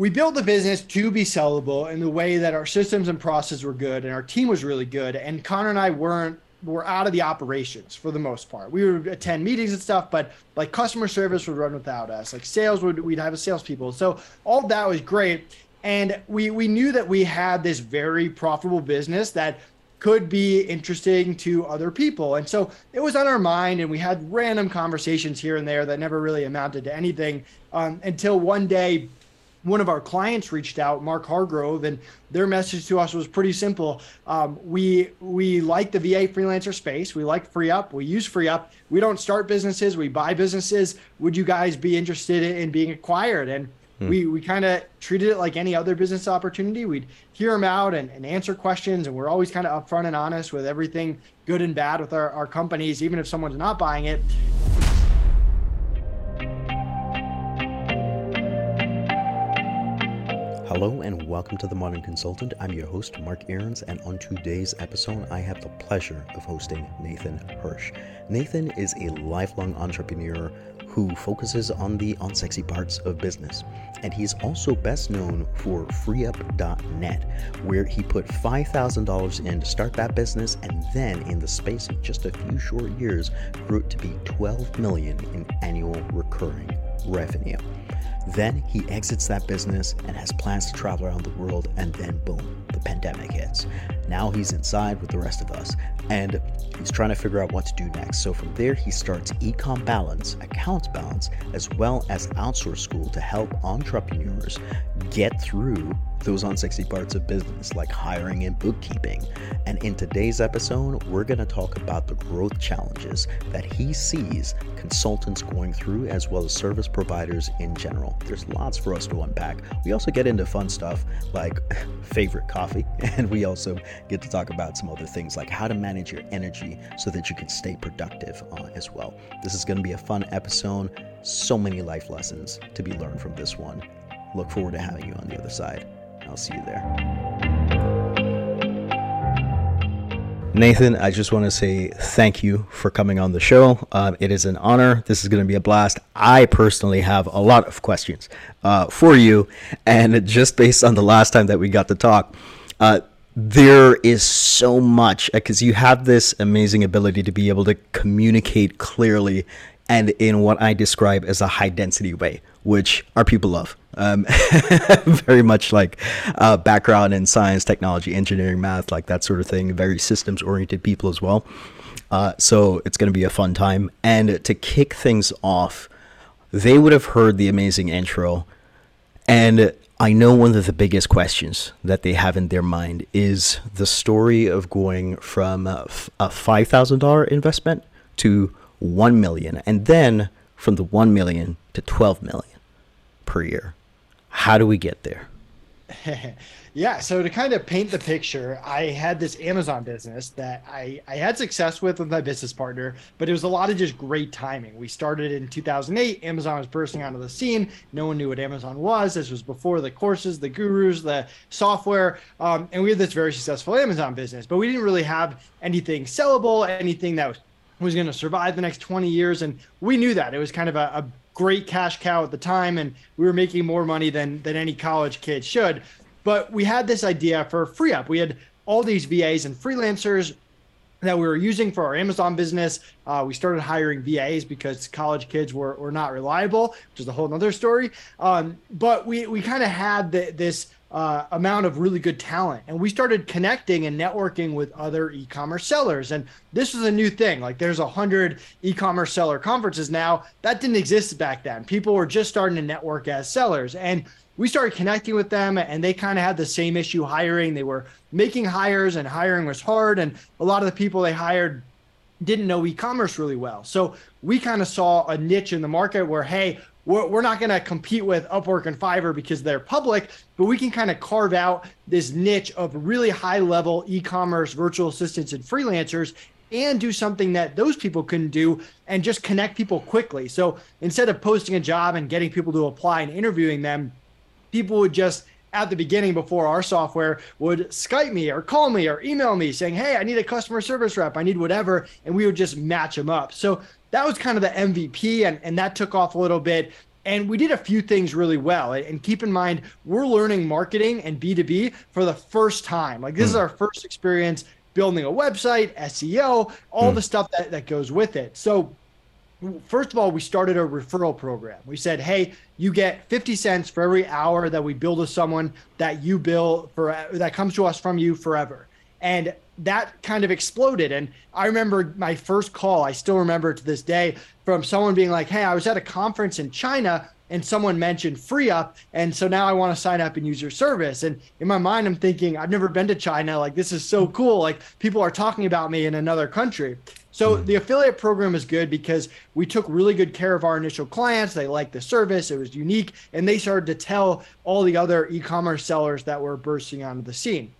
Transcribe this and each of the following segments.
we built the business to be sellable in the way that our systems and processes were good and our team was really good. And Connor and I weren't were out of the operations for the most part. We would attend meetings and stuff, but like customer service would run without us. Like sales would we'd have a salespeople. So all that was great. And we we knew that we had this very profitable business that could be interesting to other people. And so it was on our mind, and we had random conversations here and there that never really amounted to anything um, until one day one of our clients reached out, Mark Hargrove, and their message to us was pretty simple. Um, we we like the VA freelancer space. We like FreeUp. We use FreeUp. We don't start businesses. We buy businesses. Would you guys be interested in being acquired? And hmm. we we kind of treated it like any other business opportunity. We'd hear them out and, and answer questions, and we're always kind of upfront and honest with everything good and bad with our, our companies, even if someone's not buying it. Hello and welcome to The Modern Consultant. I'm your host, Mark Aarons, and on today's episode, I have the pleasure of hosting Nathan Hirsch. Nathan is a lifelong entrepreneur who focuses on the unsexy parts of business. And he's also best known for freeup.net, where he put $5,000 in to start that business and then in the space of just a few short years grew it to be 12 million in annual recurring revenue. Then he exits that business and has plans to travel around the world, and then boom, the pandemic hits. Now he's inside with the rest of us, and he's trying to figure out what to do next. So from there, he starts Ecom Balance, Account Balance, as well as Outsource School to help entrepreneurs get through those unsexy parts of business like hiring and bookkeeping. And in today's episode, we're going to talk about the growth challenges that he sees consultants going through as well as service providers in general. There's lots for us to unpack. We also get into fun stuff like favorite coffee, and we also get to talk about some other things like how to manage your energy so that you can stay productive uh, as well. This is going to be a fun episode. So many life lessons to be learned from this one. Look forward to having you on the other side. I'll see you there. Nathan, I just want to say thank you for coming on the show. Um, it is an honor. This is going to be a blast. I personally have a lot of questions uh, for you. And just based on the last time that we got to talk, uh, there is so much because you have this amazing ability to be able to communicate clearly and in what I describe as a high density way, which our people love. Um, very much like uh, background in science, technology, engineering, math, like that sort of thing. Very systems oriented people as well. Uh, so it's going to be a fun time. And to kick things off, they would have heard the amazing intro. And I know one of the biggest questions that they have in their mind is the story of going from a $5,000 investment to 1 million and then from the 1 million to 12 million per year. How do we get there? yeah, so to kind of paint the picture, I had this Amazon business that I, I had success with with my business partner, but it was a lot of just great timing. We started in 2008. Amazon was bursting onto the scene. No one knew what Amazon was. This was before the courses, the gurus, the software. Um, and we had this very successful Amazon business, but we didn't really have anything sellable, anything that was was going to survive the next 20 years. And we knew that. It was kind of a, a great cash cow at the time. And we were making more money than, than any college kid should. But we had this idea for FreeUp. We had all these VAs and freelancers that we were using for our Amazon business. Uh, we started hiring VAs because college kids were, were not reliable, which is a whole other story. Um, but we, we kind of had the, this uh, amount of really good talent. And we started connecting and networking with other e-commerce sellers. And this was a new thing. Like there's a hundred e-commerce seller conferences now. That didn't exist back then. People were just starting to network as sellers. And we started connecting with them and they kind of had the same issue hiring. They were making hires and hiring was hard. And a lot of the people they hired didn't know e-commerce really well. So we kind of saw a niche in the market where, hey, we're, we're not going to compete with Upwork and Fiverr because they're public, but we can kind of carve out this niche of really high level e-commerce virtual assistants and freelancers and do something that those people couldn't do and just connect people quickly. So instead of posting a job and getting people to apply and interviewing them, people would just at the beginning before our software would Skype me or call me or email me saying, Hey, I need a customer service rep. I need whatever. And we would just match them up. So that was kind of the MVP, and, and that took off a little bit. And we did a few things really well. And keep in mind, we're learning marketing and B2B for the first time. Like, this mm. is our first experience building a website, SEO, all mm. the stuff that, that goes with it. So, first of all, we started a referral program. We said, hey, you get 50 cents for every hour that we build with someone that you bill for that comes to us from you forever. And that kind of exploded. And I remember my first call, I still remember it to this day, from someone being like, Hey, I was at a conference in China and someone mentioned FreeUp. And so now I want to sign up and use your service. And in my mind, I'm thinking, I've never been to China. Like, this is so cool. Like, people are talking about me in another country. So mm-hmm. the affiliate program is good because we took really good care of our initial clients. They liked the service, it was unique, and they started to tell all the other e commerce sellers that were bursting onto the scene.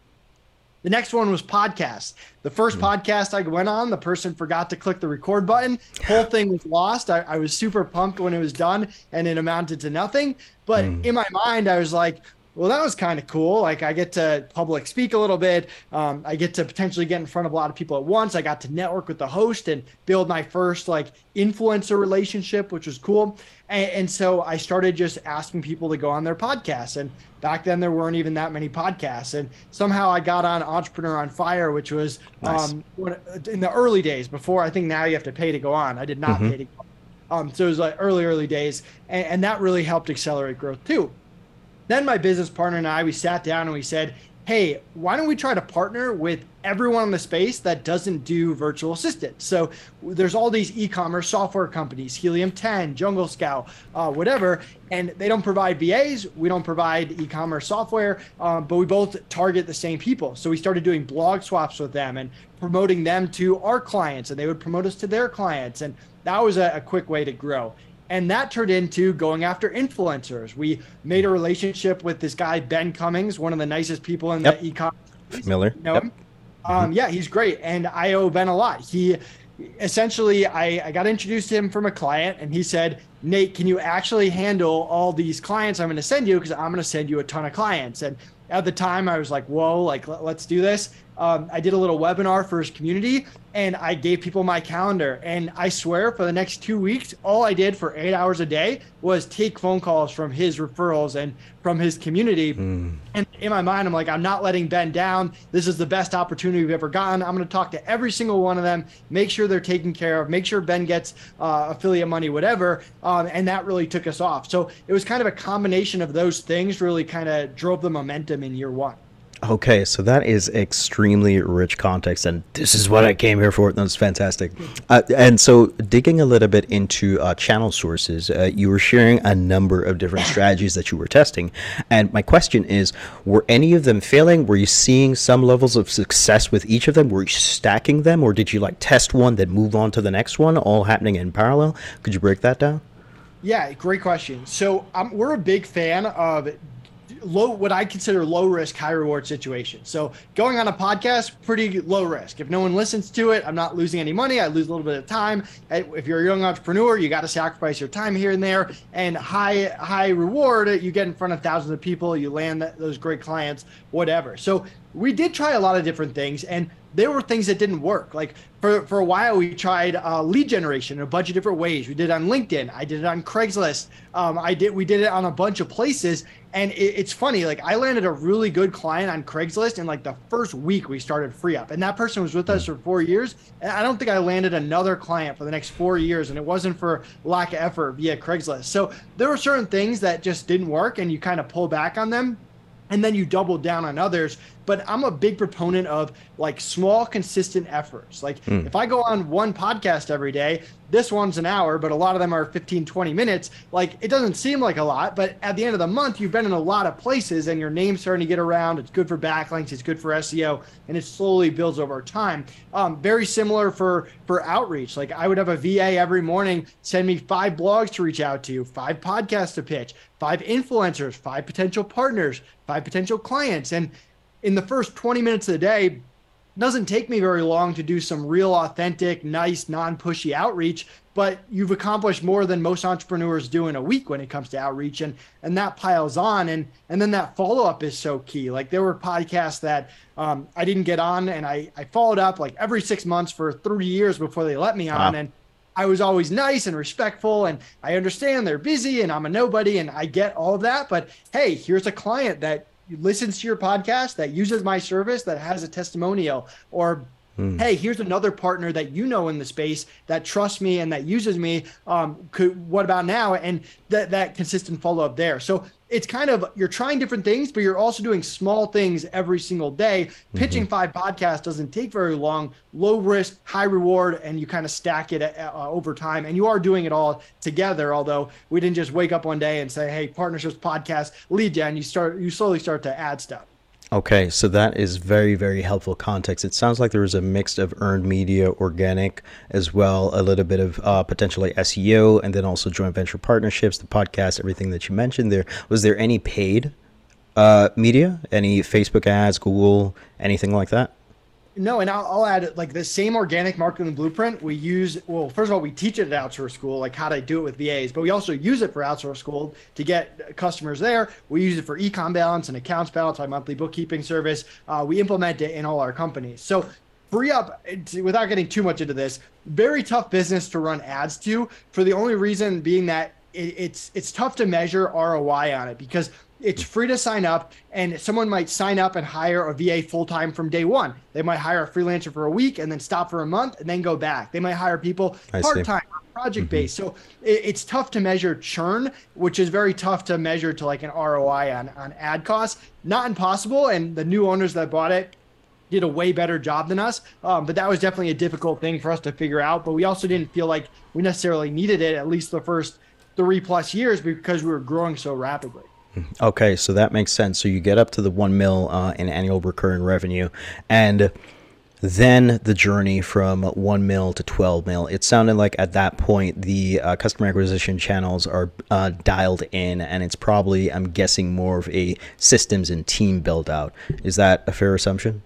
The next one was podcast. The 1st mm-hmm. podcast I went on, the person forgot to click the record button. Whole thing was lost. I, I, was super pumped when it was done and it amounted to nothing. But mm. in my mind, I was like, well, that was kind of cool. Like I get to public speak a little bit. Um, I get to potentially get in front of a lot of people at once. I got to network with the host and build my first like influencer relationship, which was cool. And, and so I started just asking people to go on their podcasts. And back then there weren't even that many podcasts. And somehow I got on Entrepreneur on Fire, which was nice. um, in the early days before I think now you have to pay to go on. I did not mm-hmm. pay to go on. Um, so it was like early, early days. And, and that really helped accelerate growth too. Then my business partner and I, we sat down and we said, hey, why don't we try to partner with everyone in the space that doesn't do virtual assistant? So there's all these e-commerce software companies, Helium 10, Jungle Scout, uh, whatever, and they don't provide VAs. We don't provide e-commerce software, um, but we both target the same people. So we started doing blog swaps with them and promoting them to our clients, and they would promote us to their clients, and that was a, a quick way to grow. And that turned into going after influencers. We made a relationship with this guy, Ben Cummings, one of the nicest people in yep. the e-commerce. Miller. You know yep. Um, yeah, he's great. And I owe Ben a lot. He essentially, I, I got introduced to him from a client and he said, Nate, can you actually handle all these clients I'm going to send you? Because I'm going to send you a ton of clients. And at the time, I was like, whoa, like, let's do this um, I did a little webinar for his community and I gave people my calendar. And I swear for the next two weeks, all I did for eight hours a day was take phone calls from his referrals and from his community. Mm. And in my mind, I'm like, I'm not letting Ben down. This is the best opportunity we've ever gotten. I'm going to talk to every single one of them, make sure they're taken care of, make sure Ben gets uh, affiliate money, whatever. Um, and that really took us off. So it was kind of a combination of those things really kind of drove the momentum in year one. Okay, so that is extremely rich context, and this is what I came here for. That's fantastic. Uh, and so, digging a little bit into uh, channel sources, uh, you were sharing a number of different strategies that you were testing. And my question is were any of them failing? Were you seeing some levels of success with each of them? Were you stacking them, or did you like test one, then move on to the next one, all happening in parallel? Could you break that down? Yeah, great question. So um, we're a big fan of low what I consider low risk, high reward situation. So going on a podcast, pretty low risk. If no one listens to it, I'm not losing any money. I lose a little bit of time. If you're a young entrepreneur, you got to sacrifice your time here and there. And high high reward, you get in front of thousands of people, you land those great clients, whatever. So we did try a lot of different things and there were things that didn't work. Like for, for a while, we tried uh, lead generation in a bunch of different ways. We did it on LinkedIn. I did it on Craigslist. Um, I did we did it on a bunch of places. And it, it's funny. Like I landed a really good client on Craigslist in like the first week we started FreeUp, and that person was with us for four years. And I don't think I landed another client for the next four years, and it wasn't for lack of effort via Craigslist. So there were certain things that just didn't work, and you kind of pull back on them and then you double down on others but i'm a big proponent of like small consistent efforts. Like mm. if i go on one podcast every day this one's an hour but a lot of them are 15 20 minutes. Like it doesn't seem like a lot but at the end of the month you've been in a lot of places and your name's starting to get around. It's good for backlinks it's good for seo and it slowly builds over time. Um, very similar for for outreach. Like i would have a va every morning send me five blogs to reach out to five podcasts to pitch five influencers five potential partners five potential clients and in the first 20 minutes of the day doesn't take me very long to do some real authentic nice non-pushy outreach but you've accomplished more than most entrepreneurs do in a week when it comes to outreach and and that piles on and and then that follow-up is so key like there were podcasts that um, i didn't get on and i i followed up like every six months for three years before they let me on wow. and I was always nice and respectful, and I understand they're busy and I'm a nobody, and I get all of that. But hey, here's a client that listens to your podcast, that uses my service, that has a testimonial, or Mm. Hey, here's another partner that you know in the space that trusts me and that uses me. Um, could, what about now? And that that consistent follow up there. So it's kind of you're trying different things, but you're also doing small things every single day. Mm-hmm. Pitching five podcasts doesn't take very long, low risk, high reward, and you kind of stack it uh, over time. And you are doing it all together. Although we didn't just wake up one day and say, "Hey, partnerships podcast lead gen." You start, you slowly start to add stuff. Okay, so that is very, very helpful context. It sounds like there was a mix of earned media, organic, as well, a little bit of uh, potentially SEO, and then also joint venture partnerships, the podcast, everything that you mentioned there. Was there any paid uh, media, any Facebook ads, Google, anything like that? No, and I'll, I'll, add like the same organic marketing blueprint we use. Well, first of all, we teach it at Outsource School, like how to do it with VAs, but we also use it for Outsource School to get customers there. We use it for ecom balance and accounts balance, our monthly bookkeeping service. Uh, we implement it in all our companies. So FreeUp without getting too much into this very tough business to run ads to for the only reason being that it, it's it's tough to measure roi on it because it's free to sign up and someone might sign up and hire a va full-time from day one. They might hire a freelancer for a week and then stop for a month and then go back. They might hire people part-time project based mm-hmm. so it, it's tough to measure churn which is very tough to measure to like an roi on, on ad costs. Not impossible and the new owners that bought it did a way better job than us. Um, but that was definitely a difficult thing for us to figure out but we also didn't feel like we necessarily needed it at least the first three plus years because we were growing so rapidly Okay, so that makes sense. So you get up to the one mil uh, in annual recurring revenue, and then the journey from one mil to 12 mil. It sounded like at that point the uh, customer acquisition channels are uh, dialed in, and it's probably, I'm guessing, more of a systems and team build out. Is that a fair assumption?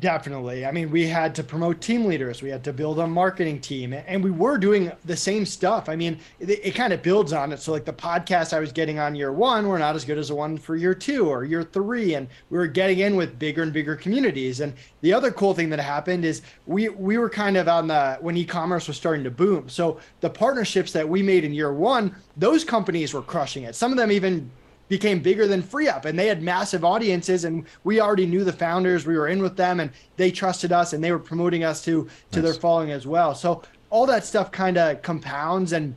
Definitely. I mean, we had to promote team leaders. We had to build a marketing team, and we were doing the same stuff. I mean, it, it, kind of builds on it. So, like the podcast I was getting on year one were not as good as the one for year two or year three, and we were getting in with bigger and bigger communities. And the other cool thing that happened is we we were kind of on the when e-commerce was starting to boom. So the partnerships that we made in year one, those companies were crushing it. Some of them even became bigger than FreeUp and they had massive audiences and we already knew the founders we were in with them and they trusted us and they were promoting us to to nice. their following as well so all that stuff kind of compounds and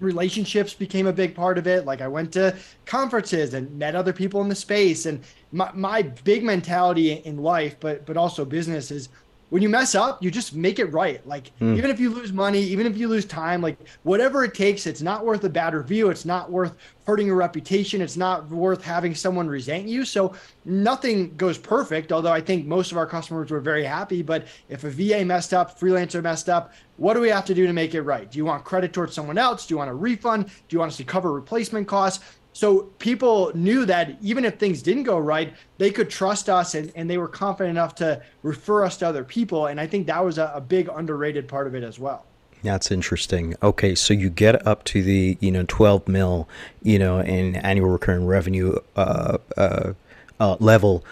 relationships became a big part of it like i went to conferences and met other people in the space and my, my big mentality in life but but also business is when you mess up, you just make it right. Like mm. even if you lose money, even if you lose time, like whatever it takes, it's not worth a bad review. It's not worth hurting your reputation. It's not worth having someone resent you. So nothing goes perfect. Although I think most of our customers were very happy. But if a VA messed up, freelancer messed up, what do we have to do to make it right? Do you want credit towards someone else? Do you want a refund? Do you want us to cover replacement costs? So people knew that even if things didn't go right, they could trust us and, and they were confident enough to refer us to other people. And I think that was a, a big underrated part of it as well. That's interesting. Okay, so you get up to the you know 12 mil, you know, in annual recurring revenue uh, uh, uh, level.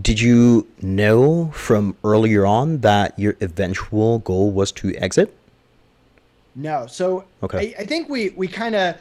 Did you know from earlier on that your eventual goal was to exit? No. So okay. I, I think we we kind of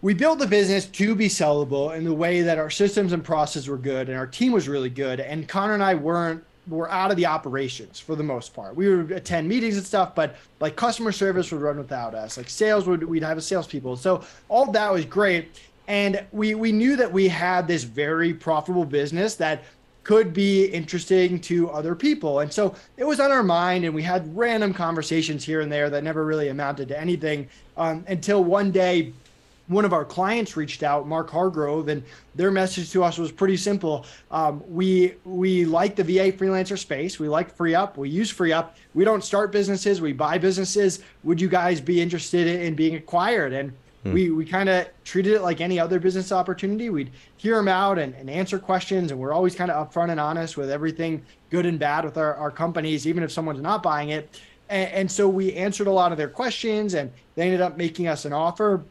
we built the business to be sellable in the way that our systems and processes were good and our team was really good. And Connor and I weren't were out of the operations for the most part. We would attend meetings and stuff, but like customer service would run without us. Like sales would we'd have a salespeople. So all that was great. And we we knew that we had this very profitable business that could be interesting to other people. And so it was on our mind, and we had random conversations here and there that never really amounted to anything um, until one day one of our clients reached out, Mark Hargrove, and their message to us was pretty simple. Um, we we like the VA freelancer space. We like FreeUp. We use FreeUp. We don't start businesses. We buy businesses. Would you guys be interested in being acquired? And hmm. we we kind of treated it like any other business opportunity. We'd hear them out and, and answer questions, and we're always kind of upfront and honest with everything good and bad with our, our companies, even if someone's not buying it. And, and so we answered a lot of their questions, and they ended up making us an offer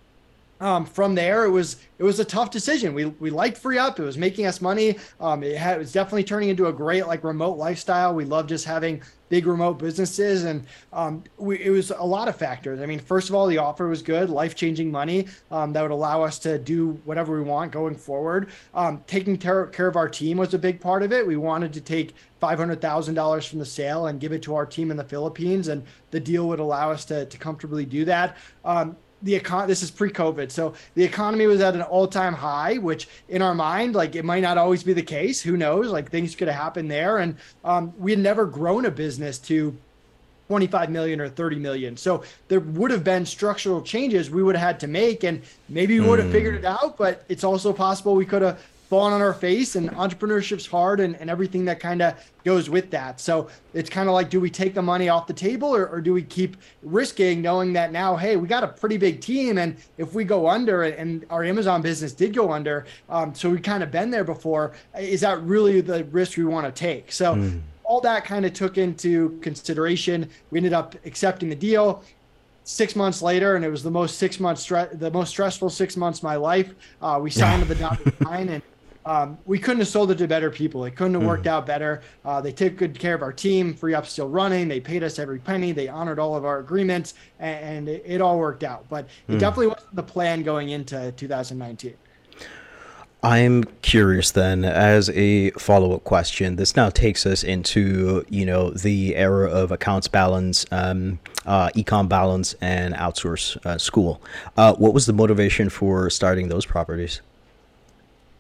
um, from there, it was it was a tough decision. We we liked FreeUp. It was making us money. Um, it, had, it was definitely turning into a great like remote lifestyle. We love just having big remote businesses, and um, we, it was a lot of factors. I mean, first of all, the offer was good, life changing money um, that would allow us to do whatever we want going forward. Um, taking care, care of our team was a big part of it. We wanted to take $500,000 from the sale and give it to our team in the Philippines. And the deal would allow us to, to comfortably do that. Um, the econ this is pre-covid so the economy was at an all-time high which in our mind like it might not always be the case. Who knows? Like things could have happened there. And um, we had never grown a business to 25 million or 30 million. So there would have been structural changes we would have had to make and maybe we would have mm. figured it out but it's also possible we could have falling on our face and entrepreneurship's hard and, and everything that kind of goes with that. So it's kind of like, do we take the money off the table or, or, do we keep risking knowing that now, hey, we got a pretty big team. And if we go under and our Amazon business did go under, um, so we kind of been there before, is that really the risk we want to take? So mm. all that kind of took into consideration. We ended up accepting the deal six months later, and it was the most six months, stre- the most stressful six months of my life. Uh, we signed the dotted line, and um, we couldn't have sold it to better people. It couldn't have worked mm. out better. Uh, they took good care of our team. FreeUp still running. They paid us every penny. They honored all of our agreements, and, and it, it, all worked out. But it mm. definitely wasn't the plan going into 2019. I'm curious then, as a follow up question, this now takes us into, you know, the era of accounts balance, um, uh, ecom balance, and outsource uh, school. Uh, what was the motivation for starting those properties?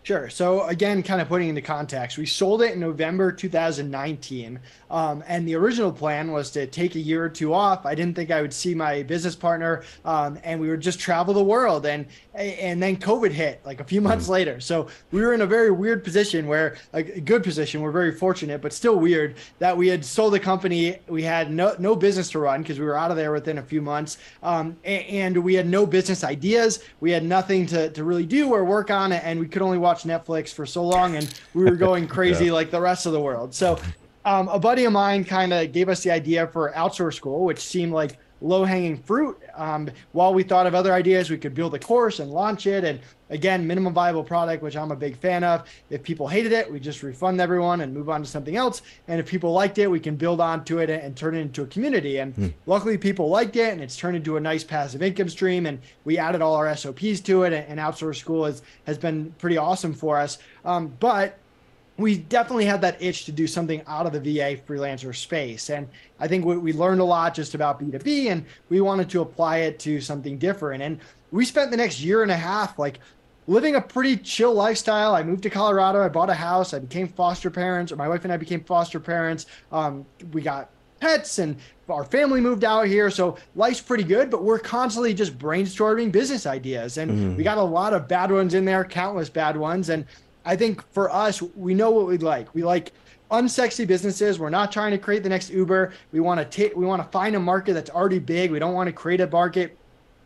Sure. So again, kind of putting into context, we sold it in November 2019, um, and the original plan was to take a year or two off. I didn't think I would see my business partner, um, and we would just travel the world. And and then COVID hit like a few months mm-hmm. later. So we were in a very weird position where a good position. We're very fortunate, but still weird that we had sold the company. We had no no business to run because we were out of there within a few months, um, and, and we had no business ideas. We had nothing to to really do or work on, and we could only watch Netflix for so long, and we were going crazy yeah. like the rest of the world. So um, a buddy of mine kind of gave us the idea for outsource school, which seemed like low hanging fruit. Um, while we thought of other ideas, we could build a course and launch it. And again, minimum viable product, which I'm a big fan of. If people hated it, we just refund everyone and move on to something else. And if people liked it, we can build onto it and turn it into a community. And mm. luckily, people liked it and it's turned into a nice passive income stream. And we added all our SOPs to it. And, outsource school has, has been pretty awesome for us. Um, but we definitely had that itch to do something out of the VA freelancer space. And I think we, we learned a lot just about B2B and we wanted to apply it to something different. And we spent the next year and a half like living a pretty chill lifestyle. I moved to Colorado. I bought a house. I became foster parents, or my wife and I became foster parents. Um, we got pets and our family moved out here so life's pretty good but we're constantly just brainstorming business ideas and mm. we got a lot of bad ones in there countless bad ones and I think for us, we know what we like. We like unsexy businesses. We're not trying to create the next Uber. We want to take we want to find a market that's already big. We don't want to create a market.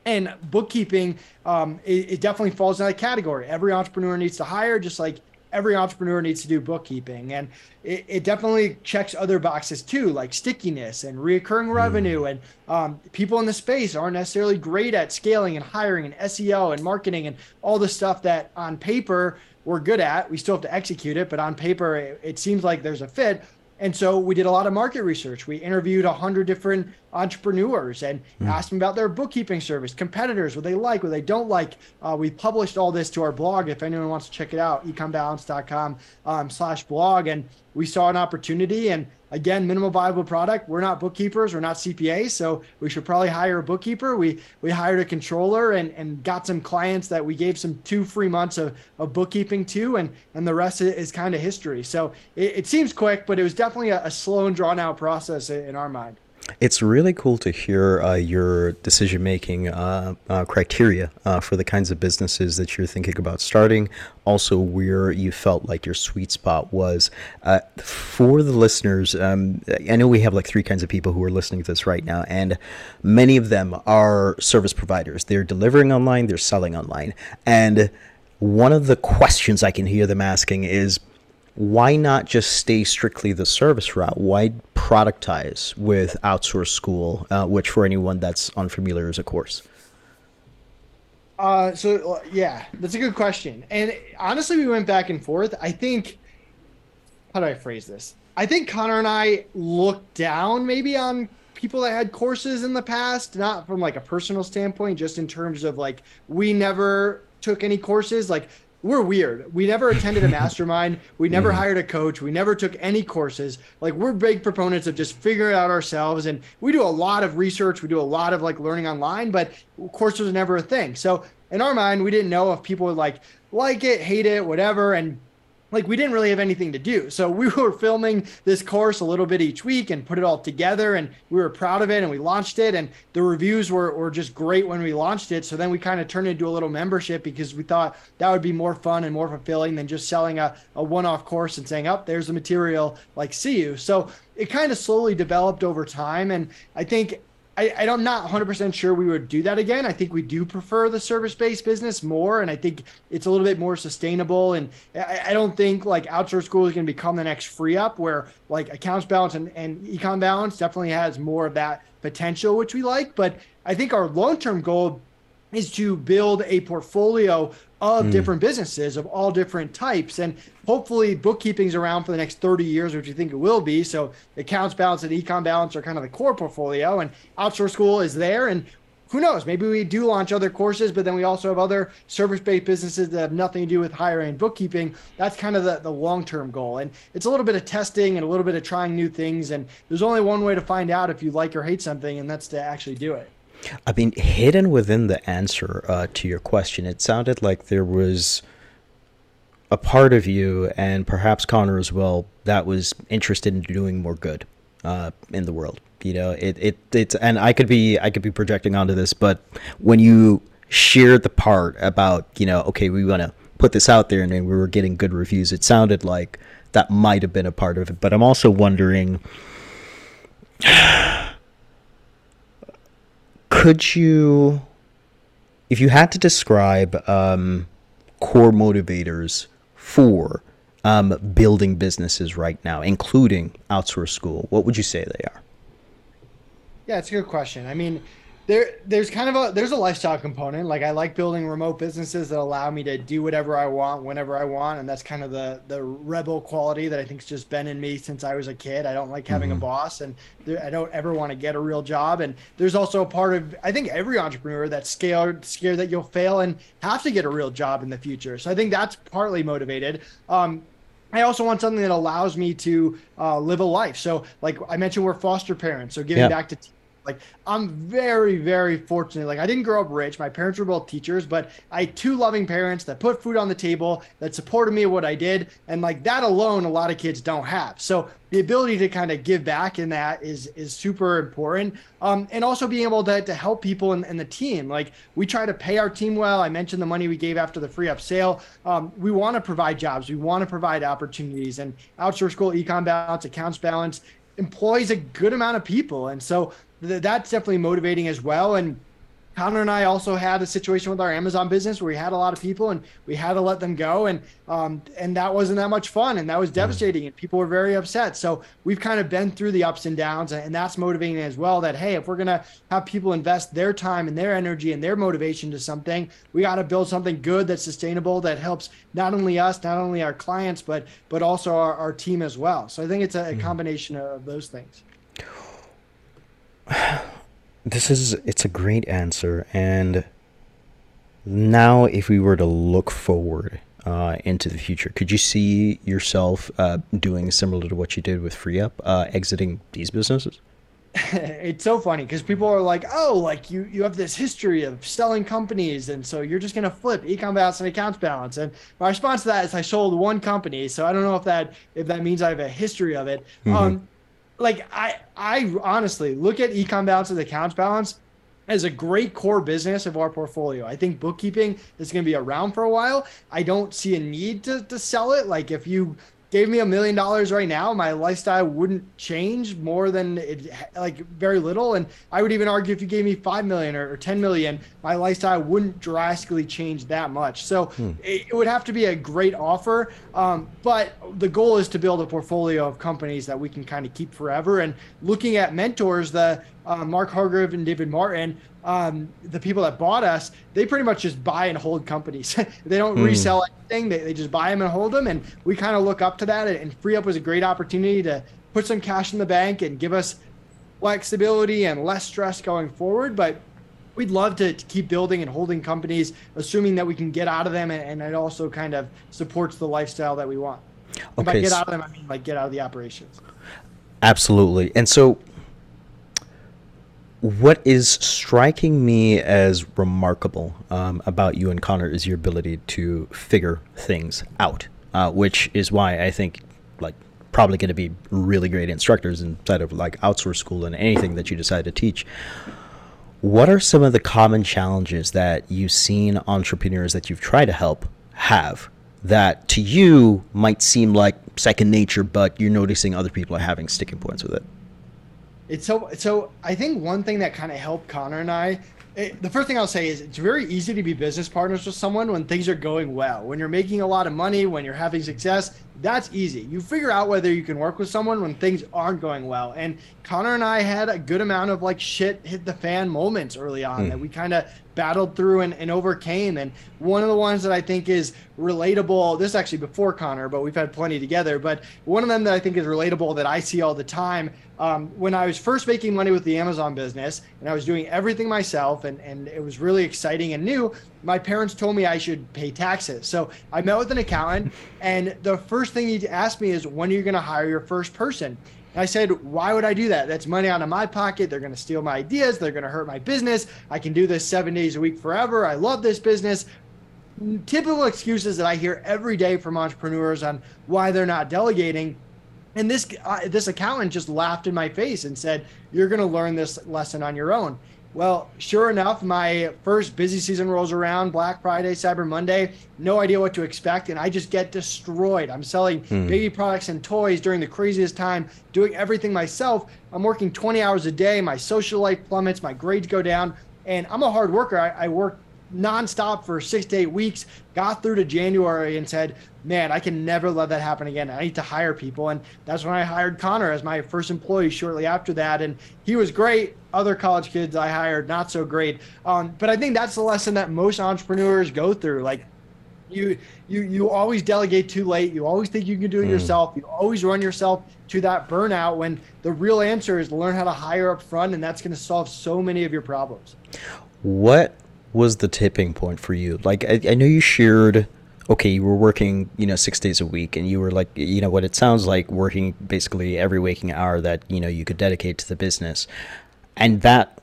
And bookkeeping, um, it, it definitely falls in that category. Every entrepreneur needs to hire, just like every entrepreneur needs to do bookkeeping and it, it, definitely checks other boxes too like stickiness and reoccurring mm. revenue and um, people in the space aren't necessarily great at scaling and hiring and seo and marketing and all the stuff that on paper we're good at. We still have to execute it, but on paper, it, it seems like there's a fit. And so we did a lot of market research. We interviewed a hundred different entrepreneurs and mm. asked them about their bookkeeping service, competitors, what they like, what they don't like. Uh, we published all this to our blog. If anyone wants to check it out, ecombalance.com um, slash blog. And we saw an opportunity and again, minimum viable product. We're not bookkeepers, we're not CPAs, so we should probably hire a bookkeeper. We we hired a controller and and got some clients that we gave some two free months of, of bookkeeping to, and and the rest is kind of history. So it, it, seems quick, but it was definitely a, a slow and drawn out process in our mind. It's really cool to hear uh, your decision making uh, uh, criteria uh, for the kinds of businesses that you're thinking about starting. Also, where you felt like your sweet spot was. Uh, for the listeners, um, I know we have like three kinds of people who are listening to this right now, and many of them are service providers. They're delivering online, they're selling online. And one of the questions I can hear them asking is, why not just stay strictly the service route? Why productize with outsource school, uh, which for anyone that's unfamiliar is a course? Uh, so uh, yeah, that's a good question. And honestly, we went back and forth. I think, how do I phrase this? I think Connor and I looked down maybe on people that had courses in the past, not from like a personal standpoint, just in terms of like we never took any courses. Like we're weird. We never attended a mastermind. We never mm-hmm. hired a coach. We never took any courses. Like we're big proponents of just figuring it out ourselves. And we do a lot of research. We do a lot of like learning online, but courses are never a thing. So in our mind, we didn't know if people would like like it, hate it, whatever. And like we didn't really have anything to do. So we were filming this course a little bit each week and put it all together and we were proud of it and we launched it and the reviews were, were just great when we launched it. So then we kind of turned it into a little membership because we thought that would be more fun and more fulfilling than just selling a, a one-off course and saying, oh, there's the material, like see you. So it kind of slowly developed over time. And I think I, I am not 100% sure we would do that again. I think we do prefer the service based business more. And I think it's a little bit more sustainable. And I, I don't think like outsource school is going to become the next FreeUp where like accounts balance and, and ecom balance definitely has more of that potential, which we like. But I think our long term goal is to build a portfolio of mm. different businesses of all different types. And hopefully bookkeeping's around for the next 30 years, which you think it will be. So accounts balance and ecom balance are kind of the core portfolio and outsource school is there. And who knows, maybe we do launch other courses, but then we also have other service-based businesses that have nothing to do with hiring bookkeeping. That's kind of the, the long-term goal. And it's a little bit of testing and a little bit of trying new things. And there's only one way to find out if you like or hate something, and that's to actually do it. I mean, hidden within the answer uh, to your question, it sounded like there was a part of you, and perhaps Connor as well, that was interested in doing more good uh, in the world. You know, it it it's and I could be I could be projecting onto this, but when you shared the part about you know, okay, we want to put this out there, and we were getting good reviews, it sounded like that might have been a part of it. But I'm also wondering could you, if you had to describe um, core motivators for um, building businesses right now, including outsource school, what would you say they are? Yeah, it's a good question. I mean, there there's kind of a there's a lifestyle component like i like building remote businesses that allow me to do whatever i want whenever i want and that's kind of the the rebel quality that i think's just been in me since i was a kid i don't like having mm-hmm. a boss and i don't ever want to get a real job and there's also a part of i think every entrepreneur that's scared scared that you'll fail and have to get a real job in the future so i think that's partly motivated um, I also want something that allows me to uh, live a life. So, like I mentioned, we're foster parents. So, giving yep. back to like I'm very, very fortunate. Like I didn't grow up rich. My parents were both teachers, but I had two loving parents that put food on the table, that supported me what I did. And like that alone, a lot of kids don't have. So the ability to kind of give back in that is is super important. Um, and also being able to, to help people in the team. Like we try to pay our team well. I mentioned the money we gave after the FreeUp sale. Um, we want to provide jobs. We want to provide opportunities and outsource school, ecom balance, accounts balance employs a good amount of people. And so th- that's definitely motivating as well. And Connor and I also had a situation with our Amazon business where we had a lot of people and we had to let them go, and um, and that wasn't that much fun, and that was devastating, and people were very upset. So we've kind of been through the ups and downs, and that's motivating as well. That hey, if we're gonna have people invest their time and their energy and their motivation to something, we got to build something good that's sustainable that helps not only us, not only our clients, but but also our, our team as well. So I think it's a, a combination of those things this is it's a great answer and now if we were to look forward uh, into the future could you see yourself uh, doing similar to what you did with FreeUp uh, exiting these businesses? It's so funny because people are like oh like you you have this history of selling companies and so you're just going to flip ecom balance and accounts balance. And my response to that is i sold one company so i don't know if that if that means i have a history of it. Mm-hmm. um like I I honestly look at ecom balance and accounts balance as a great core business of our portfolio. I think bookkeeping is going to be around for a while. I don't see a need to, to sell it. Like if you gave me a million dollars right now, my lifestyle wouldn't change more than it, like very little. And I would even argue if you gave me five million or, or ten million, my lifestyle wouldn't drastically change that much. So hmm. it, it, would have to be a great offer. Um, but the goal is to build a portfolio of companies that we can kind of keep forever. And looking at mentors, the uh, Mark Hargrove and David Martin, um, the people that bought us, they pretty much just buy and hold companies. they don't mm. resell anything. They, they just buy them and hold them. And we kind of look up to that. And FreeUp was a great opportunity to put some cash in the bank and give us flexibility and less stress going forward. But we'd love to, to keep building and holding companies, assuming that we can get out of them. And, and it also kind of supports the lifestyle that we want. Okay, by get out of them, I mean like get out of the operations. Absolutely. And so what is striking me as remarkable um, about you and Connor is your ability to figure things out, uh, which is why I think like probably going to be really great instructors inside of like outsource school and anything that you decide to teach. What are some of the common challenges that you've seen entrepreneurs that you've tried to help have that to you might seem like second nature, but you're noticing other people are having sticking points with it? It's so so. I think one thing that kind of helped Connor and I. It, the first thing I'll say is it's very easy to be business partners with someone when things are going well. When you're making a lot of money, when you're having success, that's easy. You figure out whether you can work with someone when things aren't going well. And Connor and I had a good amount of like shit hit the fan moments early on mm. that we kind of battled through and, and overcame. And one of the ones that I think is relatable, this is actually before Connor, but we've had plenty together. But one of them that I think is relatable that I see all the time um, when I was first making money with the Amazon business and I was doing everything myself and, and it was really exciting and new, my parents told me I should pay taxes. So I met with an accountant and the first thing he asked me is, when are you going to hire your first person? I said, why would I do that? That's money out of my pocket. They're going to steal my ideas. They're going to hurt my business. I can do this seven days a week forever. I love this business. Typical excuses that I hear every day from entrepreneurs on why they're not delegating. And this uh, this accountant just laughed in my face and said, "You're going to learn this lesson on your own." Well, sure enough, my first busy season rolls around Black Friday, Cyber Monday. No idea what to expect. And I just get destroyed. I'm selling hmm. baby products and toys during the craziest time, doing everything myself. I'm working 20 hours a day. My social life plummets. My grades go down. And I'm a hard worker. I, I work nonstop for six to eight weeks, got through to January and said, man, I can never let that happen again. I need to hire people. And that's when I hired Connor as my first employee shortly after that. And he was great. Other college kids I hired, not so great. Um, but I think that's the lesson that most entrepreneurs go through. Like, you you you always delegate too late. You always think you can do it mm. yourself. You always run yourself to that burnout when the real answer is learn how to hire up front and that's going to solve so many of your problems. What was the tipping point for you? Like, I, I know you shared, okay, you were working, you know, six days a week, and you were like, you know, what it sounds like working basically every waking hour that, you know, you could dedicate to the business. And that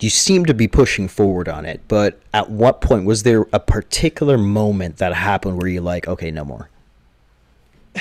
you seem to be pushing forward on it. But at what point was there a particular moment that happened where you're like, okay, no more?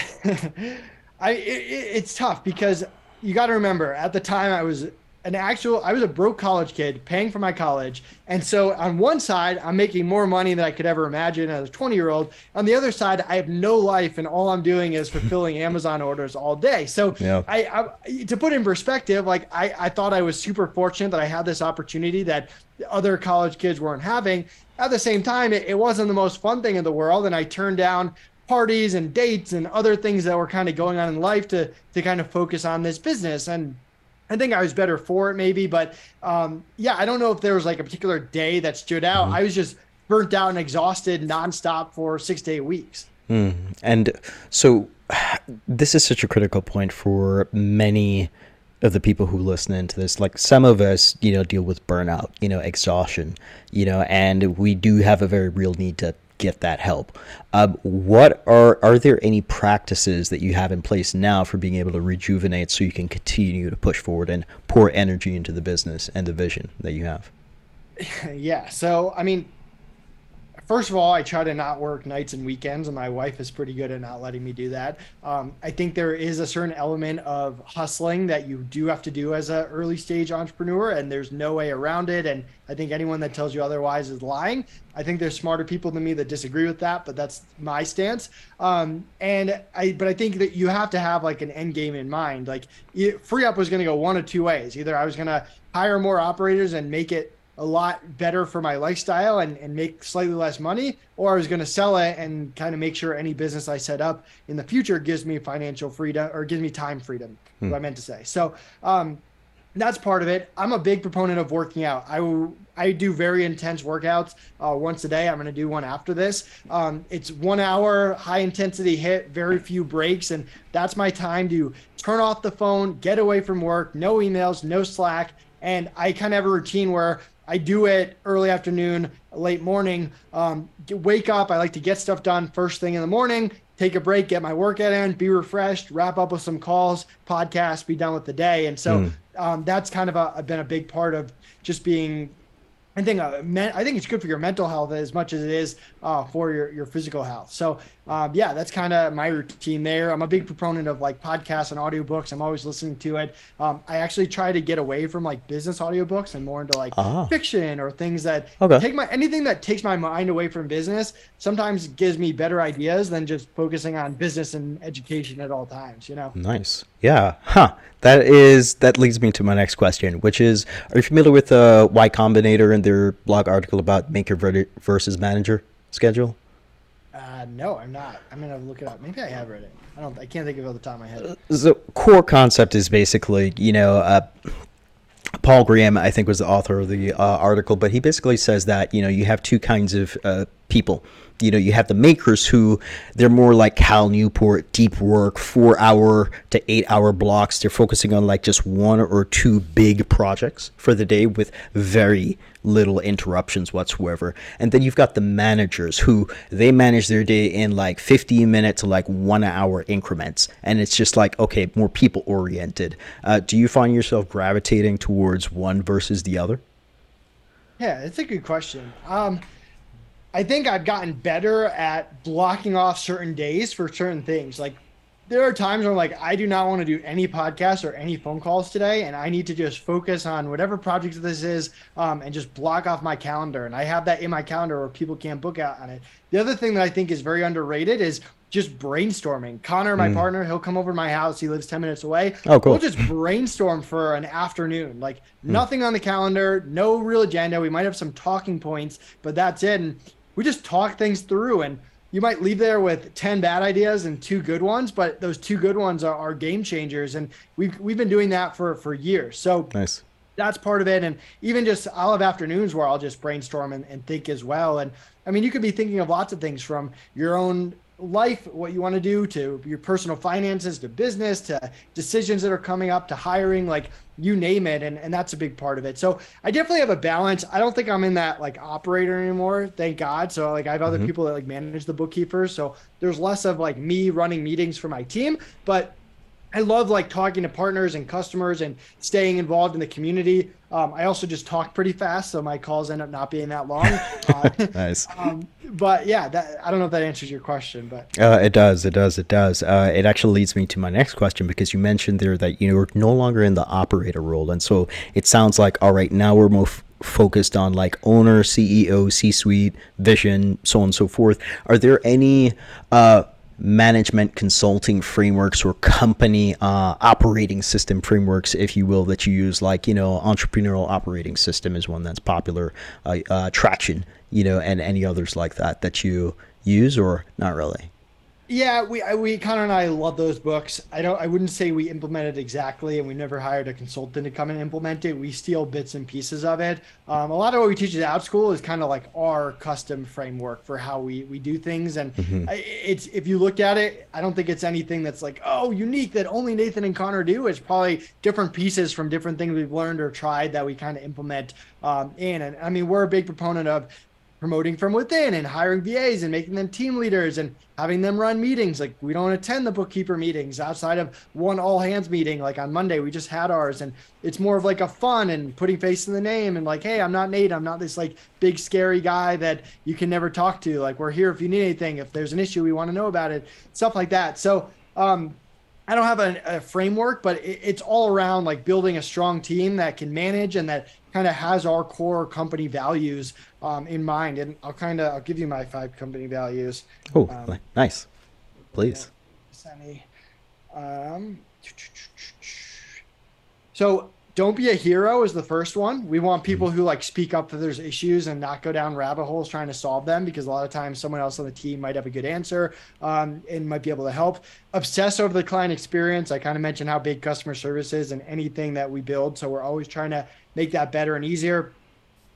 I, it, it's tough because you got to remember at the time I was an actual I was a broke college kid paying for my college. And so on one side, I'm making more money than I could ever imagine as a 20 year old. On the other side, I have no life and all I'm doing is fulfilling Amazon orders all day. So yeah. I, I, to put in perspective, like I, I thought I was super fortunate that I had this opportunity that other college kids weren't having. At the same time, it, it wasn't the most fun thing in the world. And I turned down parties and dates and other things that were kind of going on in life to to kind of focus on this business. And I think I was better for it, maybe, but um, yeah, I don't know if there was like a particular day that stood out. Mm-hmm. I was just burnt out and exhausted nonstop for six to eight weeks. Mm. And so, this is such a critical point for many of the people who listen into this. Like some of us, you know, deal with burnout, you know, exhaustion, you know, and we do have a very real need to get that help. Um, what are are there any practices that you have in place now for being able to rejuvenate so you can continue to push forward and pour energy into the business and the vision that you have? Yeah. So I mean, first of all, I try to not work nights and weekends, and my wife is pretty good at not letting me do that. Um, I think there is a certain element of hustling that you do have to do as an early stage entrepreneur, and there's no way around it. And I think anyone that tells you otherwise is lying. I think there's smarter people than me that disagree with that, but that's my stance. Um, and I, but I think that you have to have like an end game in mind. Like, FreeUp was going to go one of two ways. Either I was going to hire more operators and make it a lot better for my lifestyle and, and make slightly less money, or I was going to sell it and kind of make sure any business I set up in the future gives me financial freedom or gives me time freedom, hmm. what I meant to say. So, um, that's part of it. I'm a big proponent of working out. I I do very intense workouts uh, once a day. I'm going to do one after this. Um, it's one hour, high intensity hit, very few breaks, and that's my time to turn off the phone, get away from work, no emails, no Slack, and I kind of have a routine where I do it early afternoon, late morning. Um, wake up. I like to get stuff done first thing in the morning. Take a break, get my workout in, be refreshed, wrap up with some calls, podcast, be done with the day. And so mm. um, that's kind of a, been a big part of just being I think uh, I think it's good for your mental health as much as it is uh, for your, your physical health. So um, yeah, that's kind of my routine there. I'm a big proponent of like podcasts and audiobooks. I'm always listening to it. Um, I actually try to get away from like business audiobooks and more into like uh-huh. fiction or things that okay. take my anything that takes my mind away from business. Sometimes gives me better ideas than just focusing on business and education at all times. You know. Nice. Yeah. Huh. That is that leads me to my next question, which is: Are you familiar with uh, Y Combinator and their blog article about maker versus manager schedule? Uh, no, I'm not. I'm gonna look it up. Maybe I have read it. I don't. I can't think of it off the top of my head. The core concept is basically, you know, uh, Paul Graham, I think, was the author of the uh, article, but he basically says that you know you have two kinds of uh, people you know, you have the makers who they're more like Cal Newport, deep work, four hour to eight hour blocks. They're focusing on like just one or two big projects for the day with very little interruptions whatsoever. And then you've got the managers who they manage their day in like 15 minute to like one hour increments. And it's just like, okay, more people oriented. Uh, do you find yourself gravitating towards one versus the other? Yeah, it's a good question. Um, I think I've gotten better at blocking off certain days for certain things. Like there are times where like I do not want to do any podcasts or any phone calls today, and I need to just focus on whatever project this is, um, and just block off my calendar. And I have that in my calendar where people can't book out on it. The other thing that I think is very underrated is just brainstorming. Connor, my mm. partner, he'll come over to my house. He lives 10 minutes away. Oh, cool. We'll just brainstorm for an afternoon. Like mm. nothing on the calendar, no real agenda. We might have some talking points, but that's it. And we just talk things through and you might leave there with 10 bad ideas and two good ones but those two good ones are, are game changers and we've we've been doing that for for years. So nice. that's part of it and even just i'll have afternoons where i'll just brainstorm and, and think as well and i mean you could be thinking of lots of things from your own life, what you want to do, to your personal finances, to business, to decisions that are coming up, to hiring, like you name it. And, and that's a big part of it. So I definitely have a balance. I don't think I'm in that like operator anymore, thank God. So like I have other mm-hmm. people that like manage the bookkeepers. So there's less of like me running meetings for my team, but I love like talking to partners and customers and staying involved in the community. Um, I also just talk pretty fast, so my calls end up not being that long. Uh, nice. Um, but yeah, that, I don't know if that answers your question, but uh, it does. It does. It does. Uh, it actually leads me to my next question because you mentioned there that you're no longer in the operator role, and so it sounds like all right now we're more f- focused on like owner, CEO, C-suite, vision, so on and so forth. Are there any uh, management consulting frameworks or company uh, operating system frameworks, if you will, that you use, like, you know, entrepreneurial operating system is one that's popular, uh, uh, Traction, you know, and any others like that that you use or not really? Yeah, we we Connor and I love those books. I don't. I wouldn't say we implemented exactly, and we never hired a consultant to come and implement it. We steal bits and pieces of it. Um, a lot of what we teach at Outschool is kind of like our custom framework for how we we do things. And mm-hmm. it's if you look at it, I don't think it's anything that's like oh unique that only Nathan and Connor do. It's probably different pieces from different things we've learned or tried that we kind of implement um, in. And I mean, we're a big proponent of promoting from within and hiring VAs and making them team leaders and having them run meetings. Like we don't attend the bookkeeper meetings outside of one all hands meeting. Like on Monday, we just had ours and it's more of like a fun and putting face in the name and like, Hey, I'm not Nate. I'm not this like big scary guy that you can never talk to. Like we're here if you need anything, if there's an issue, we want to know about it, stuff like that. So, um, I don't have a, a framework, but it, it's all around like building a strong team that can manage and that kind of has our core company values um, in mind. And I'll kind of I'll give you my five company values. Oh, um, nice. Please. Um, so don't be a hero is the first one. We want people who like speak up if there's issues and not go down rabbit holes trying to solve them because a lot of times someone else on the team might have a good answer um, and might be able to help. Obsess over the client experience. I kind of mentioned how big customer service is and anything that we build. So we're always trying to make that better and easier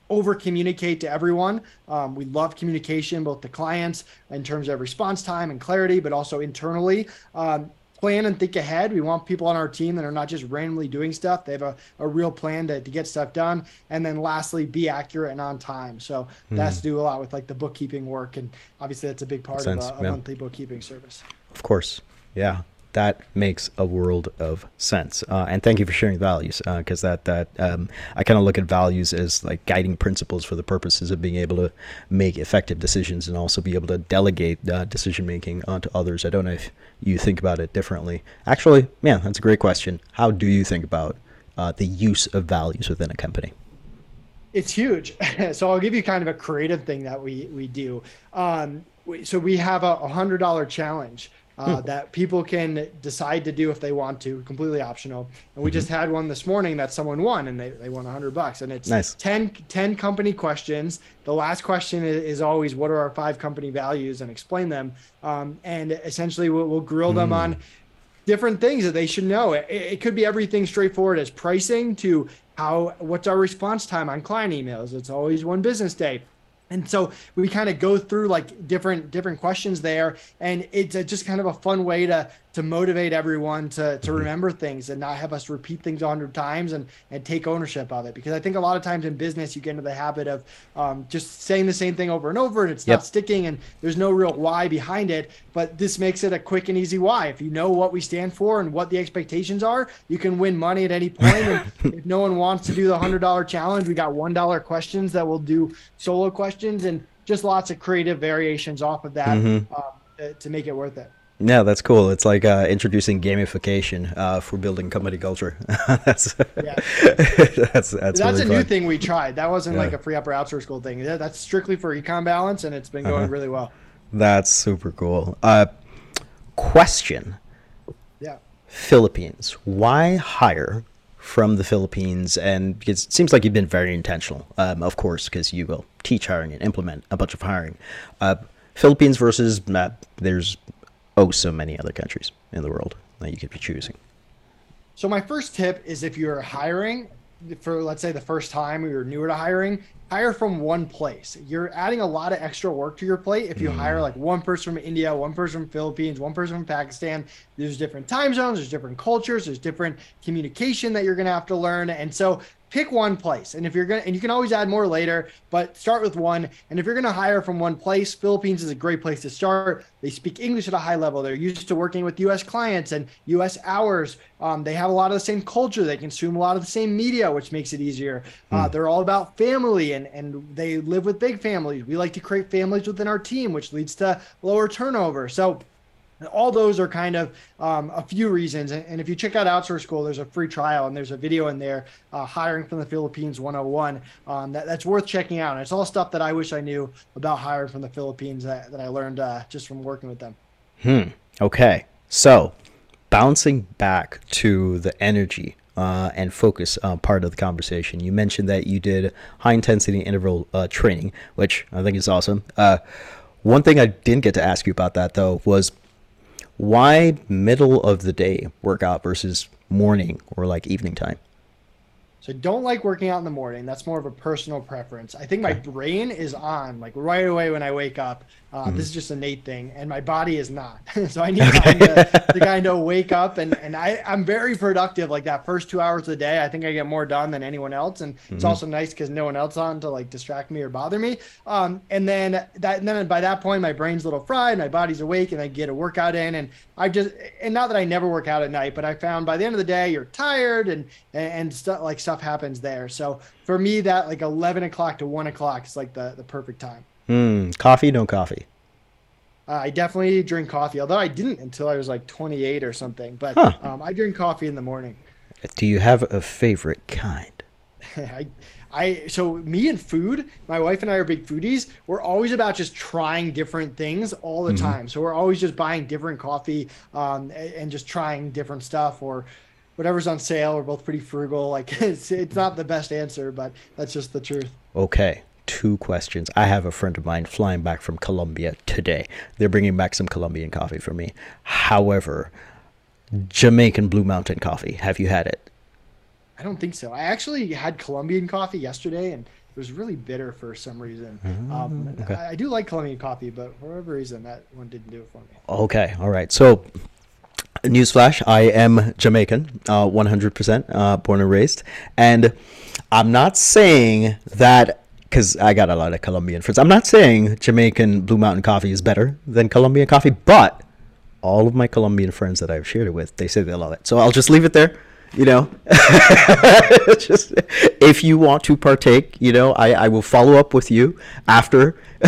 over communicate to everyone. Um, we love communication, both the clients in terms of response time and clarity, but also internally. Um, plan and think ahead. We want people on our team that are not just randomly doing stuff. They have a, a real plan to, to get stuff done. And then lastly, be accurate and on time. So mm. that's to do a lot with like the bookkeeping work. And obviously that's a big part of a, a yeah. monthly bookkeeping service. Of course. Yeah that makes a world of sense. Uh, and thank you for sharing values, because uh, that that um, I kind of look at values as like guiding principles for the purposes of being able to make effective decisions and also be able to delegate uh, decision making onto others. I don't know if you think about it differently. Actually, yeah, that's a great question. How do you think about uh, the use of values within a company? It's huge. so I'll give you kind of a creative thing that we we do. Um, so we have a hundred dollar challenge uh, hmm. that people can decide to do if they want to, completely optional. And we mm-hmm. just had one this morning that someone won and they, they won 100 bucks. And it's nice. 10, 10 company questions. The last question is, always what are our five company values and explain them. Um, and essentially, we'll, we'll grill mm. them on hmm. different things that they should know. It, it could be everything straightforward as pricing to how what's our response time on client emails. It's always one business day and so we kind of go through like different different questions there and it's a, just kind of a fun way to to motivate everyone to to mm-hmm. remember things and not have us repeat things a hundred times and and take ownership of it because I think a lot of times in business you get into the habit of um, just saying the same thing over and over and it's yep. not sticking and there's no real why behind it but this makes it a quick and easy why if you know what we stand for and what the expectations are you can win money at any point and if no one wants to do the hundred dollar challenge we got one dollar questions that will do solo questions and just lots of creative variations off of that mm-hmm. um, to, to make it worth it yeah, that's cool. It's like uh, introducing gamification uh, for building company culture. that's, yeah. that's that's that's really a fun. new thing we tried. That wasn't yeah. like a FreeUp or outsource school thing. That's strictly for ecom balance, and it's been going uh-huh. really well. That's super cool. Uh, question. Yeah. Philippines. Why hire from the Philippines? And because it seems like you've been very intentional, um, of course, because you will teach hiring and implement a bunch of hiring. Uh, Philippines versus uh, there's oh so many other countries in the world that you could be choosing. So my first tip is if you're hiring for let's say the first time or you're newer to hiring, hire from one place. You're adding a lot of extra work to your plate if you mm. hire like one person from India, one person from Philippines, one person from Pakistan. There's different time zones, there's different cultures, there's different communication that you're going to have to learn. And so pick one place. And if you're gonna and you can always add more later but start with one. And if you're gonna hire from one place philippines is a great place to start. They speak english at a high level. They're used to working with us clients and us hours. Um, they have a lot of the same culture. They consume a lot of the same media which makes it easier. Uh, hmm. they're all about family and and they live with big families. We like to create families within our team which leads to lower turnover. So all those are kind of um, a few reasons. And, if you check out Outsource School, there's a free trial and there's a video in there, uh, Hiring from the Philippines 101, um, that, that's worth checking out. And it's all stuff that I wish I knew about hiring from the Philippines that, that I learned uh, just from working with them. Hmm. Okay. So bouncing back to the energy uh, and focus uh, part of the conversation. You mentioned that you did high intensity interval uh, training, which I think is awesome. Uh, one thing I didn't get to ask you about that though was why middle of the day workout versus morning or like evening time? So I don't like working out in the morning. That's more of a personal preference. I think my brain is on like right away when I wake up. Uh, mm-hmm. This is just a Nate thing, and my body is not. so I need okay. to, to kind of wake up, and and I I'm very productive. Like that first two hours of the day, I think I get more done than anyone else, and mm-hmm. it's also nice because no one else on to like distract me or bother me. Um, and then that and then by that point, my brain's a little fried, my body's awake, and I get a workout in, and I just and not that I never work out at night, but I found by the end of the day, you're tired, and and stuff like stuff happens there. So for me, that like 11 o'clock to one o'clock is like the the perfect time. Mm, coffee, no coffee. Uh, I definitely drink coffee, although I didn't until I was like 28 or something. But huh. um, I drink coffee in the morning. Do you have a favorite kind? I, I so me and food. My wife and I are big foodies. We're always about just trying different things all the mm-hmm. time. So we're always just buying different coffee um, and just trying different stuff or whatever's on sale. We're both pretty frugal. Like it's it's not the best answer, but that's just the truth. Okay. Two questions. I have a friend of mine flying back from Colombia today. They're bringing back some Colombian coffee for me. However, Jamaican Blue Mountain coffee. Have you had it? I don't think so. I actually had Colombian coffee yesterday, and it was really bitter for some reason. Um, okay. I, I do like Colombian coffee, but for whatever reason, that one didn't do it for me. Okay, all right. So, newsflash: I am Jamaican, uh, 100%, uh, born and raised, and I'm not saying that because I got a lot of Colombian friends. I'm not saying Jamaican Blue Mountain coffee is better than Colombian coffee, but all of my Colombian friends that I've shared it with, they say they love it. So I'll just leave it there. You know, just if you want to partake, you know, I, I will follow up with you after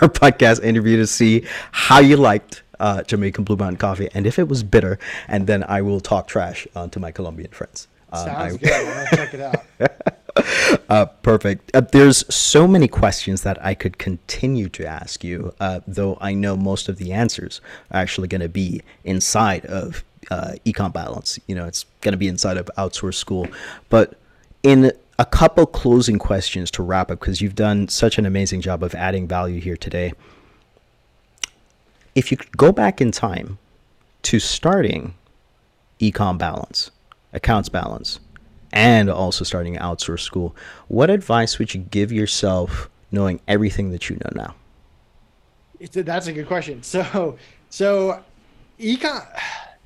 our podcast interview to see how you liked uh, Jamaican Blue Mountain coffee and if it was bitter, and then I will talk trash uh, to my Colombian friends. Um, Sounds I- good. Gonna check it out. uh, perfect. Uh, there's so many questions that I could continue to ask you, uh, though I know most of the answers are actually going to be inside of uh, Ecom Balance. You know, it's going to be inside of Outsource School. But in a couple closing questions to wrap up, because you've done such an amazing job of adding value here today. If you could go back in time to starting Ecom Balance, Accounts Balance, and also starting outsource school, what advice would you give yourself knowing everything that you know now? It's a, that's a good question. So, so ecom.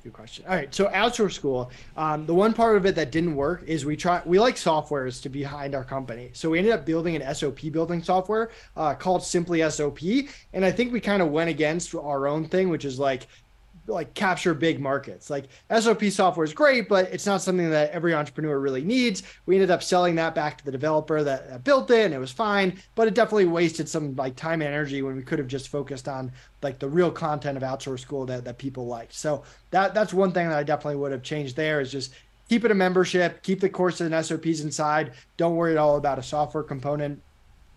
Good question. All right, so outsource school. Um, the one part of it that didn't work is we try we like softwares to behind our company, so we ended up building an SOP building software uh, called Simply SOP, and I think we kind of went against our own thing, which is like like capture big markets. Like SOP software is great, but it's not something that every entrepreneur really needs. We ended up selling that back to the developer that, built it, and it was fine. But it definitely wasted some like time and energy when we could have just focused on like the real content of outsource school that, that people liked. So that that's one thing that I definitely would have changed there is just keep it a membership, keep the courses and SOPs inside. Don't worry at all about a software component.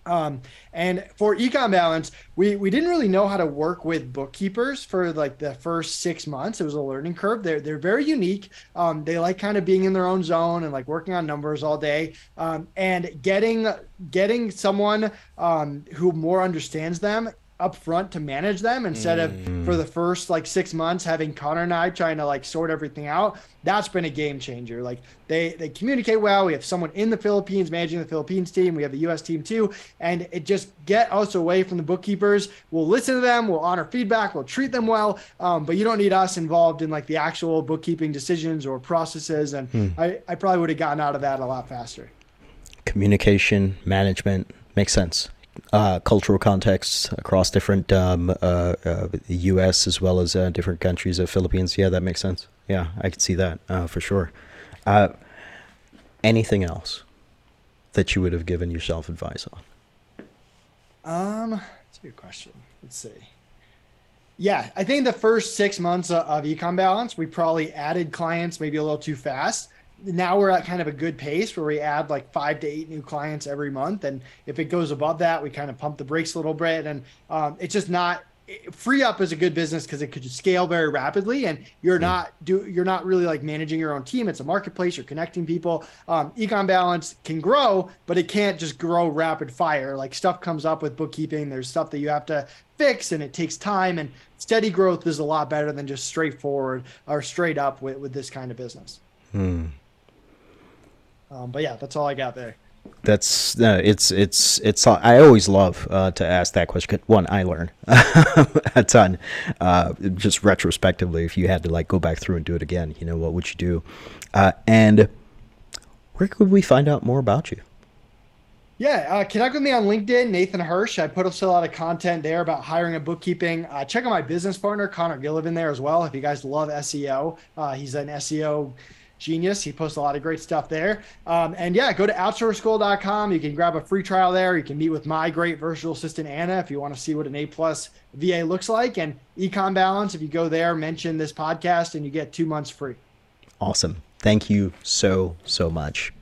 Um, and for ecom balance, we we didn't really know how to work with bookkeepers for like the first six months. It was a learning curve. They're they're very unique. Um, they like kind of being in their own zone and like working on numbers all day. Um, and getting getting someone um, who more understands them up front to manage them instead of for the first like six months having Connor and I trying to like sort everything out. That's been a game changer. Like they they communicate well. We have someone in the Philippines managing the Philippines team. We have the US team too. And it just get us away from the bookkeepers. We'll listen to them, we'll honor feedback, we'll treat them well. Um, but you don't need us involved in like the actual bookkeeping decisions or processes. And I, I probably would have gotten out of that a lot faster. Communication, management makes sense. Uh, cultural contexts across different um, uh, uh, U.S. as well as uh, different countries of Philippines. Yeah, that makes sense. Yeah, I can see that uh, for sure. Uh, anything else that you would have given yourself advice on? Um, that's a good question. Let's see. Yeah, I think the first six months of ecom balance, we probably added clients maybe a little too fast. Now we're at kind of a good pace where we add like five to eight new clients every month, and if it goes above that, we kind of pump the brakes a little bit. And um, it's just not FreeUp is a good business because it could scale very rapidly. And you're not do you're not really like managing your own team. It's a marketplace. You're connecting people. Um, ecom balance can grow but it can't just grow rapid fire. Like stuff comes up with bookkeeping. There's stuff that you have to fix and it takes time. And steady growth is a lot better than just straightforward or straight up with, with this kind of business. Hmm. Um, but yeah that's all i got there That's uh, it's it's it's. I always love uh, to ask that question. One, I learn a ton. Uh, just retrospectively, if you had to like go back through and do it again, you know, what would you do? Uh, and where could we find out more about you? Yeah, uh, connect with me on LinkedIn, Nathan Hirsch. I put up a lot of content there about hiring and bookkeeping. Uh, check out my business partner, Connor Gillivan, there as well. If you guys love SEO, uh, he's an SEO genius. He posts a lot of great stuff there. Um, and yeah, go to outsourceschool.com. You can grab a free trial there. You can meet with my great virtual assistant, Anna, if you want to see what an A plus VA looks like. And Ecom Balance, if you go there, mention this podcast, and you get two months free. Awesome. Thank you so so much.